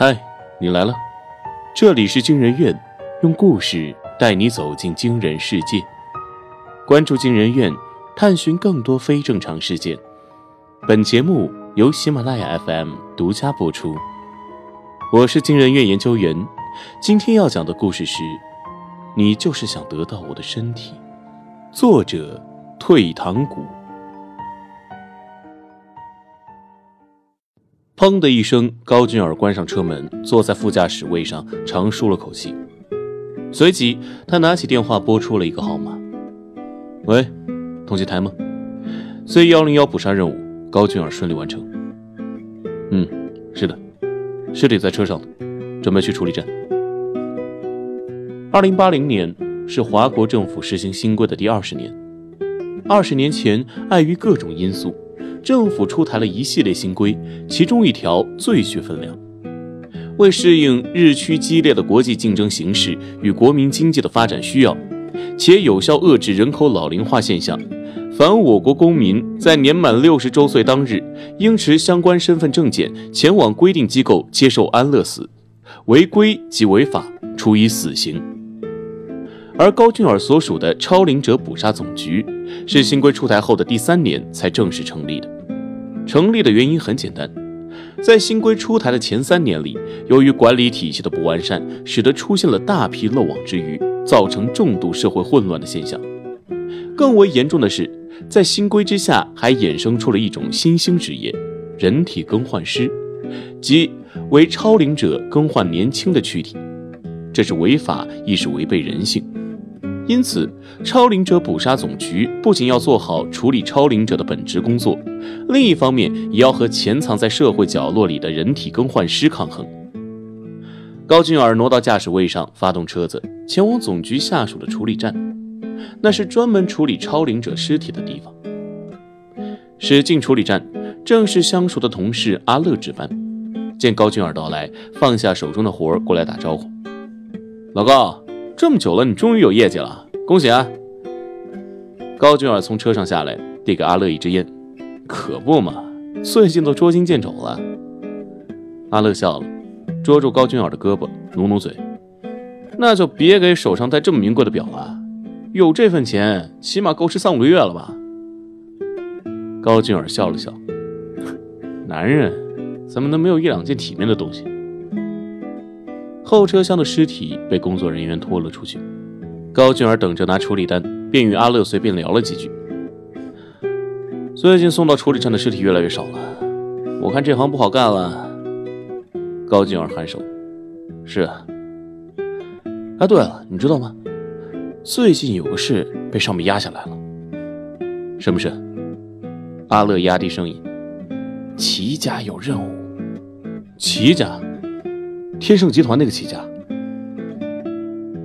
嗨，你来了，这里是惊人院，用故事带你走进惊人世界。关注惊人院，探寻更多非正常事件。本节目由喜马拉雅 FM 独家播出。我是惊人院研究员，今天要讲的故事是：你就是想得到我的身体。作者：退堂鼓。砰的一声，高俊尔关上车门，坐在副驾驶位上，长舒了口气。随即，他拿起电话拨出了一个号码：“喂，通缉台吗？C 幺零幺捕杀任务，高俊尔顺利完成。嗯，是的，尸体在车上，准备去处理站。二零八零年是华国政府实行新规的第二十年。二十年前，碍于各种因素。”政府出台了一系列新规，其中一条最具分量。为适应日趋激烈的国际竞争形势与国民经济的发展需要，且有效遏制人口老龄化现象，凡我国公民在年满六十周岁当日，应持相关身份证件前往规定机构接受安乐死，违规即违法，处以死刑。而高俊尔所属的超龄者捕杀总局，是新规出台后的第三年才正式成立的。成立的原因很简单，在新规出台的前三年里，由于管理体系的不完善，使得出现了大批漏网之鱼，造成重度社会混乱的现象。更为严重的是，在新规之下，还衍生出了一种新兴职业——人体更换师，即为超龄者更换年轻的躯体，这是违法，亦是违背人性。因此，超龄者捕杀总局不仅要做好处理超龄者的本职工作，另一方面也要和潜藏在社会角落里的人体更换师抗衡。高俊尔挪到驾驶位上，发动车子前往总局下属的处理站，那是专门处理超龄者尸体的地方。驶进处理站，正是相熟的同事阿乐值班。见高俊尔到来，放下手中的活儿过来打招呼：“老高。”这么久了，你终于有业绩了，恭喜啊！高俊尔从车上下来，递给阿乐一支烟。可不嘛，最近都捉襟见肘了。阿乐笑了，捉住高俊尔的胳膊，努努嘴。那就别给手上戴这么名贵的表了，有这份钱，起码够吃三五个月了吧？高俊尔笑了笑，男人怎么能没有一两件体面的东西？后车厢的尸体被工作人员拖了出去，高俊儿等着拿处理单，便与阿乐随便聊了几句。最近送到处理站的尸体越来越少了，我看这行不好干了。高俊儿颔首：“是啊。”哎，对了，你知道吗？最近有个事被上面压下来了。什么事？阿乐压低声音：“齐家有任务。”齐家。天盛集团那个起家，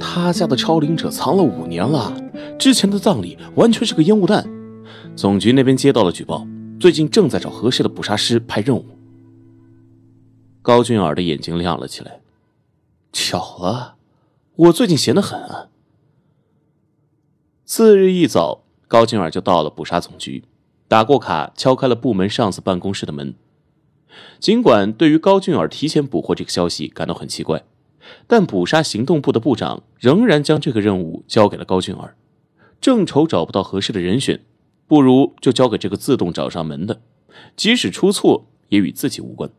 他家的超龄者藏了五年了，之前的葬礼完全是个烟雾弹。总局那边接到了举报，最近正在找合适的捕杀师派任务。高俊尔的眼睛亮了起来，巧了，我最近闲得很啊。次日一早，高俊尔就到了捕杀总局，打过卡，敲开了部门上司办公室的门。尽管对于高俊尔提前捕获这个消息感到很奇怪，但捕杀行动部的部长仍然将这个任务交给了高俊尔。正愁找不到合适的人选，不如就交给这个自动找上门的，即使出错也与自己无关。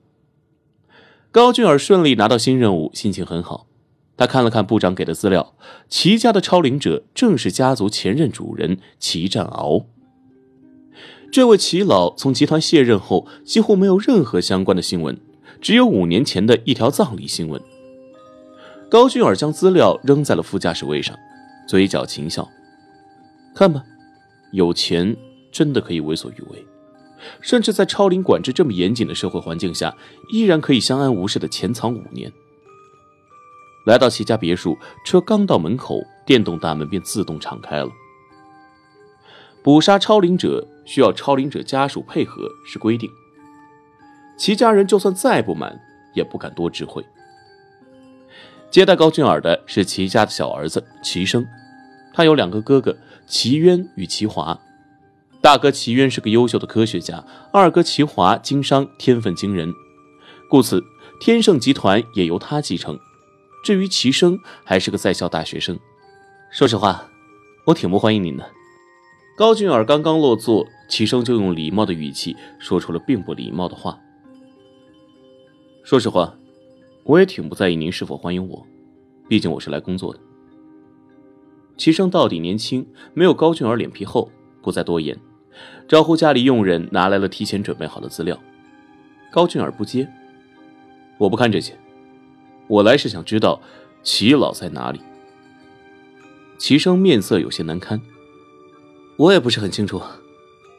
高俊尔顺利拿到新任务，心情很好。他看了看部长给的资料，齐家的超龄者正是家族前任主人齐占鳌。这位齐老从集团卸任后，几乎没有任何相关的新闻，只有五年前的一条葬礼新闻。高俊尔将资料扔在了副驾驶位上，嘴角轻笑：“看吧，有钱真的可以为所欲为，甚至在超龄管制这么严谨的社会环境下，依然可以相安无事的潜藏五年。”来到齐家别墅，车刚到门口，电动大门便自动敞开了。捕杀超龄者需要超龄者家属配合是规定，齐家人就算再不满，也不敢多知会。接待高俊尔的是齐家的小儿子齐生，他有两个哥哥齐渊与齐华。大哥齐渊是个优秀的科学家，二哥齐华经商天分惊人，故此天盛集团也由他继承。至于齐生，还是个在校大学生。说实话，我挺不欢迎您的。高俊尔刚刚落座，齐生就用礼貌的语气说出了并不礼貌的话。说实话，我也挺不在意您是否欢迎我，毕竟我是来工作的。齐生到底年轻，没有高俊尔脸皮厚，不再多言，招呼家里佣人拿来了提前准备好的资料。高俊尔不接，我不看这些，我来是想知道齐老在哪里。齐生面色有些难堪，我也不是很清楚，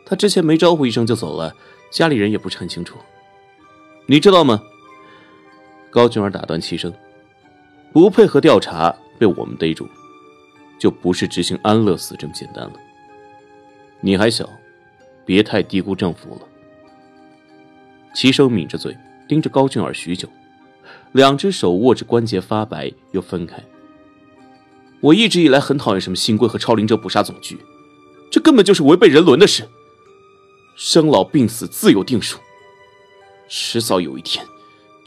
他之前没招呼一声就走了，家里人也不是很清楚，你知道吗？高俊儿打断齐生，不配合调查被我们逮住。就不是执行安乐死这么简单了。你还小，别太低估政府了。齐生抿着嘴，盯着高俊儿许久，两只手握着关节发白，又分开。我一直以来很讨厌什么新规和超灵者捕杀总局，这根本就是违背人伦的事。生老病死自有定数，迟早有一天，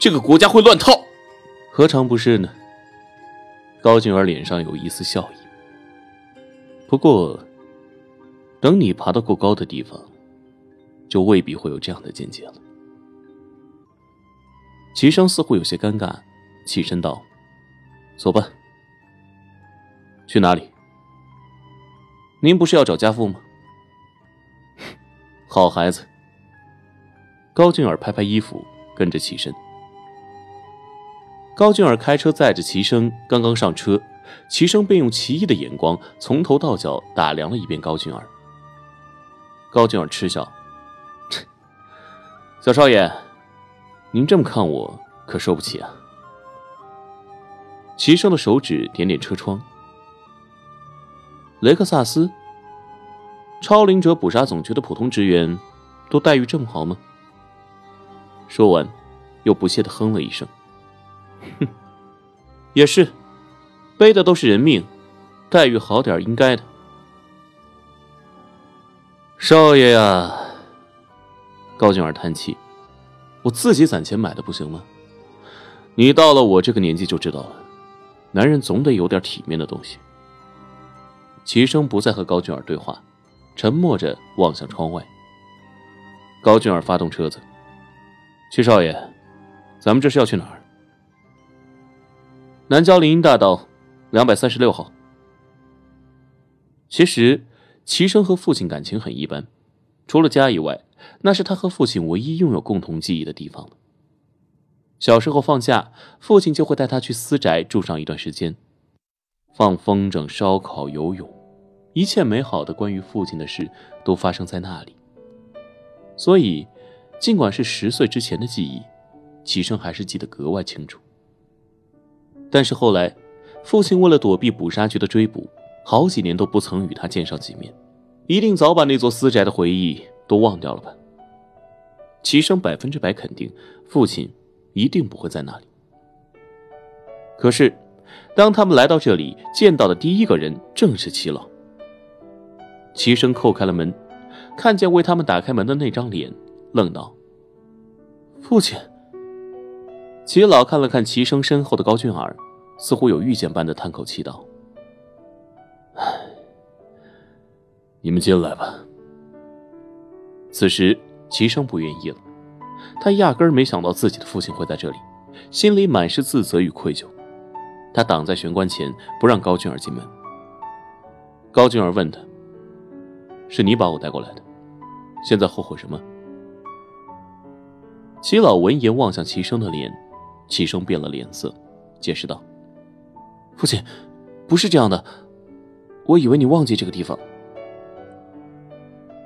这个国家会乱套，何尝不是呢？高俊儿脸上有一丝笑意。不过，等你爬到够高的地方，就未必会有这样的见解了。齐生似乎有些尴尬，起身道：“走吧。”去哪里？您不是要找家父吗？好孩子。高俊儿拍拍衣服，跟着起身。高俊儿开车载着齐生，刚刚上车。齐生便用奇异的眼光从头到脚打量了一遍高俊儿。高俊儿嗤笑：“小少爷，您这么看我可受不起啊。”齐生的手指点点车窗。雷克萨斯，超灵者捕杀总局的普通职员，都待遇这么好吗？说完，又不屑的哼了一声：“哼，也是。”背的都是人命，待遇好点应该的。少爷呀，高静儿叹气：“我自己攒钱买的不行吗？你到了我这个年纪就知道了，男人总得有点体面的东西。”齐生不再和高俊儿对话，沉默着望向窗外。高俊儿发动车子：“齐少爷，咱们这是要去哪儿？”南郊林荫大道。两百三十六号。其实，齐生和父亲感情很一般，除了家以外，那是他和父亲唯一拥有共同记忆的地方了。小时候放假，父亲就会带他去私宅住上一段时间，放风筝、烧烤、游泳，一切美好的关于父亲的事都发生在那里。所以，尽管是十岁之前的记忆，齐生还是记得格外清楚。但是后来。父亲为了躲避捕杀局的追捕，好几年都不曾与他见上几面，一定早把那座私宅的回忆都忘掉了吧？齐生百分之百肯定，父亲一定不会在那里。可是，当他们来到这里，见到的第一个人正是齐老。齐生叩开了门，看见为他们打开门的那张脸，愣道：“父亲。”齐老看了看齐生身后的高俊儿。似乎有预见般的叹口气道：“唉，你们进来吧。”此时齐生不愿意了，他压根儿没想到自己的父亲会在这里，心里满是自责与愧疚。他挡在玄关前，不让高俊儿进门。高俊儿问他：“是你把我带过来的，现在后悔什么？”齐老闻言望向齐生的脸，齐生变了脸色，解释道。父亲，不是这样的，我以为你忘记这个地方。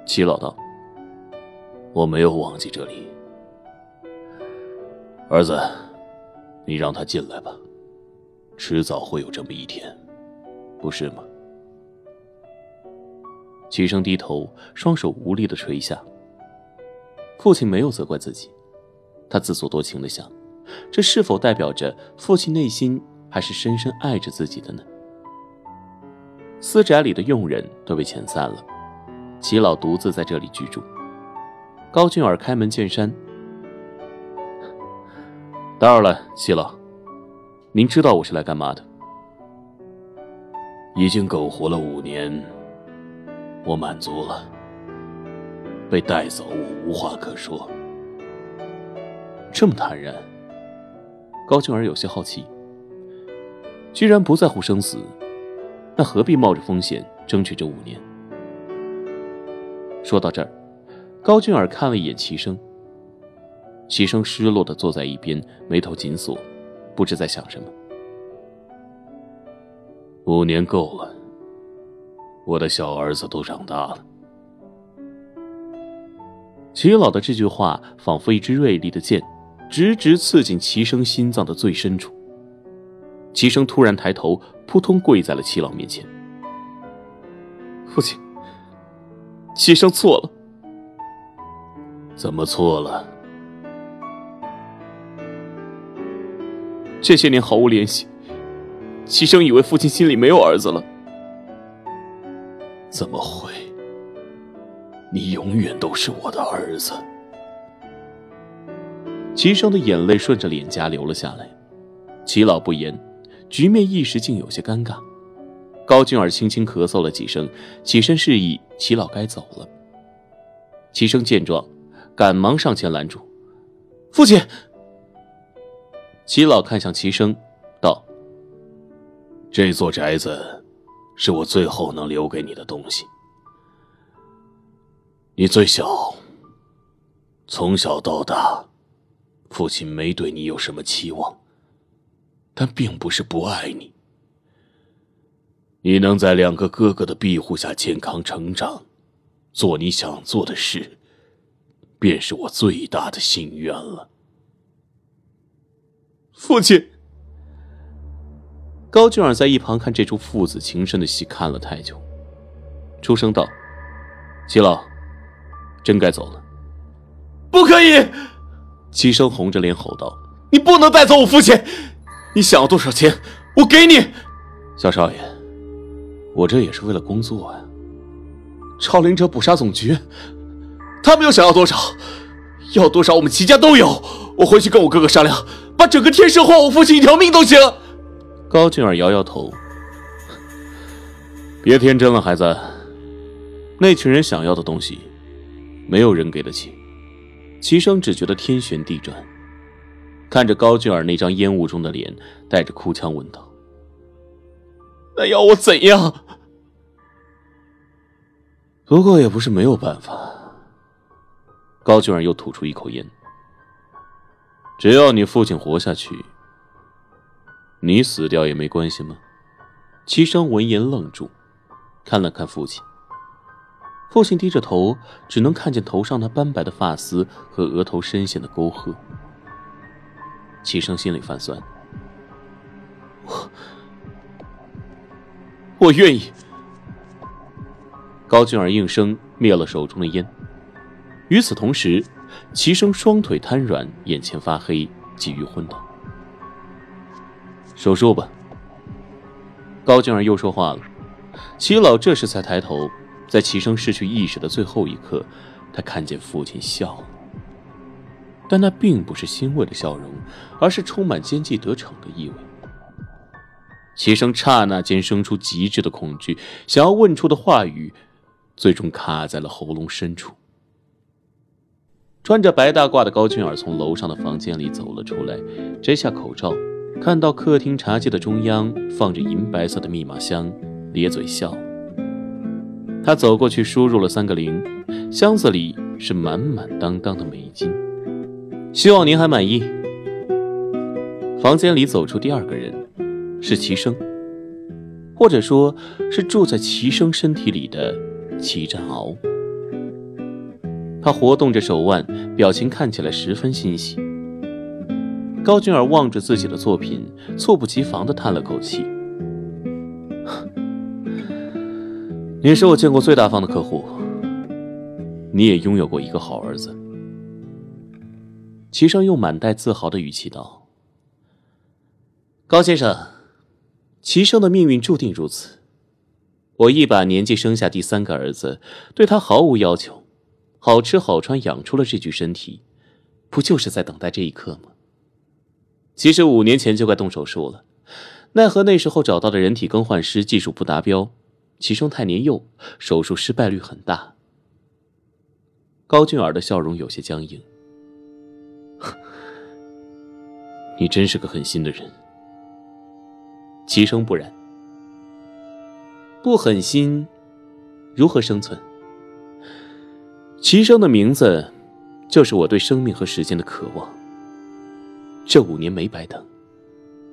齐老道：“我没有忘记这里，儿子，你让他进来吧，迟早会有这么一天，不是吗？”齐生低头，双手无力的垂下。父亲没有责怪自己，他自作多情的想，这是否代表着父亲内心？还是深深爱着自己的呢。私宅里的佣人都被遣散了，齐老独自在这里居住。高俊尔开门见山：“打扰了，齐老。您知道我是来干嘛的？已经苟活了五年，我满足了。被带走，我无话可说。这么坦然，高俊儿有些好奇。居然不在乎生死，那何必冒着风险争取这五年？说到这儿，高俊儿看了一眼齐生。齐生失落的坐在一边，眉头紧锁，不知在想什么。五年够了，我的小儿子都长大了。齐老的这句话仿佛一支锐利的剑，直直刺进齐生心脏的最深处。齐生突然抬头，扑通跪在了齐老面前：“父亲，齐生错了。怎么错了？”这些年毫无联系，齐生以为父亲心里没有儿子了。怎么会？你永远都是我的儿子。齐生的眼泪顺着脸颊流了下来。齐老不言，局面一时竟有些尴尬。高俊儿轻轻咳嗽了几声，起身示意齐老该走了。齐生见状，赶忙上前拦住：“父亲。”齐老看向齐生，道：“这座宅子，是我最后能留给你的东西。你最小，从小到大，父亲没对你有什么期望，但并不是不爱你。你能在两个哥哥的庇护下健康成长，做你想做的事，便是我最大的心愿了。”父亲，高俊儿在一旁看这出父子情深的戏看了太久，出声道：“齐老，真该走了。”不可以！齐生红着脸吼道：“你不能带走我父亲！你想要多少钱，我给你。”小少爷，我这也是为了工作呀。超灵者捕杀总局，他们又想要多少？要多少我们齐家都有。我回去跟我哥哥商量。把整个天圣换我父亲一条命都行。高俊儿摇摇头，别天真了，孩子。那群人想要的东西，没有人给得起。齐生只觉得天旋地转，看着高俊儿那张烟雾中的脸，带着哭腔问道：“那要我怎样？”不过也不是没有办法。高俊儿又吐出一口烟。只要你父亲活下去，你死掉也没关系吗？齐生闻言愣住，看了看父亲。父亲低着头，只能看见头上那斑白的发丝和额头深陷的沟壑。齐生心里泛酸，我我愿意。高俊儿应声灭了手中的烟。与此同时。齐生双腿瘫软，眼前发黑，几欲昏倒。手术吧。高静儿又说话了。齐老这时才抬头，在齐生失去意识的最后一刻，他看见父亲笑了，但那并不是欣慰的笑容，而是充满奸计得逞的意味。齐生刹那间生出极致的恐惧，想要问出的话语，最终卡在了喉咙深处。穿着白大褂的高俊儿从楼上的房间里走了出来，摘下口罩，看到客厅茶几的中央放着银白色的密码箱，咧嘴笑。他走过去，输入了三个零，箱子里是满满当当的美金。希望您还满意。房间里走出第二个人，是齐生，或者说是住在齐生身体里的齐占鳌。他活动着手腕，表情看起来十分欣喜。高俊儿望着自己的作品，猝不及防地叹了口气：“你是我见过最大方的客户，你也拥有过一个好儿子。”齐生用满带自豪的语气道：“高先生，齐生的命运注定如此。我一把年纪生下第三个儿子，对他毫无要求。”好吃好穿，养出了这具身体，不就是在等待这一刻吗？其实五年前就该动手术了，奈何那时候找到的人体更换师技术不达标，齐生太年幼，手术失败率很大。高俊儿的笑容有些僵硬。你真是个狠心的人。齐生不然，不狠心，如何生存？齐生的名字，就是我对生命和时间的渴望。这五年没白等，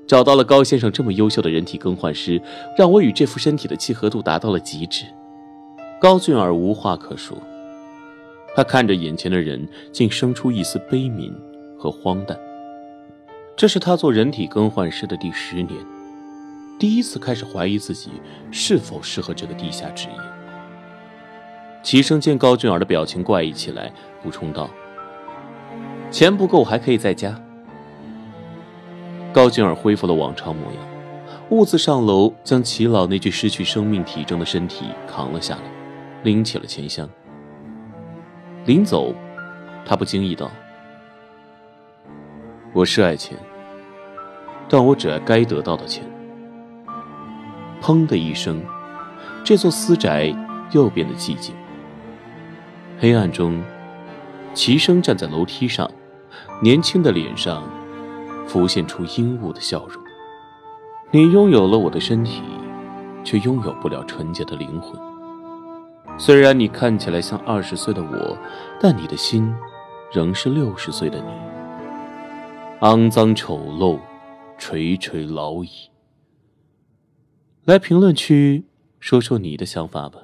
找到了高先生这么优秀的人体更换师，让我与这副身体的契合度达到了极致。高俊儿无话可说，他看着眼前的人，竟生出一丝悲悯和荒诞。这是他做人体更换师的第十年，第一次开始怀疑自己是否适合这个地下职业。齐生见高俊儿的表情怪异起来，补充道：“钱不够，还可以再加。”高静儿恢复了往常模样，兀自上楼，将齐老那具失去生命体征的身体扛了下来，拎起了钱箱。临走，他不经意道：“我是爱钱。”但我只爱该得到的钱。砰的一声，这座私宅又变得寂静。黑暗中，齐生站在楼梯上，年轻的脸上浮现出阴雾的笑容。你拥有了我的身体，却拥有不了纯洁的灵魂。虽然你看起来像二十岁的我，但你的心仍是六十岁的你。肮脏丑陋。垂垂老矣。来评论区说说你的想法吧。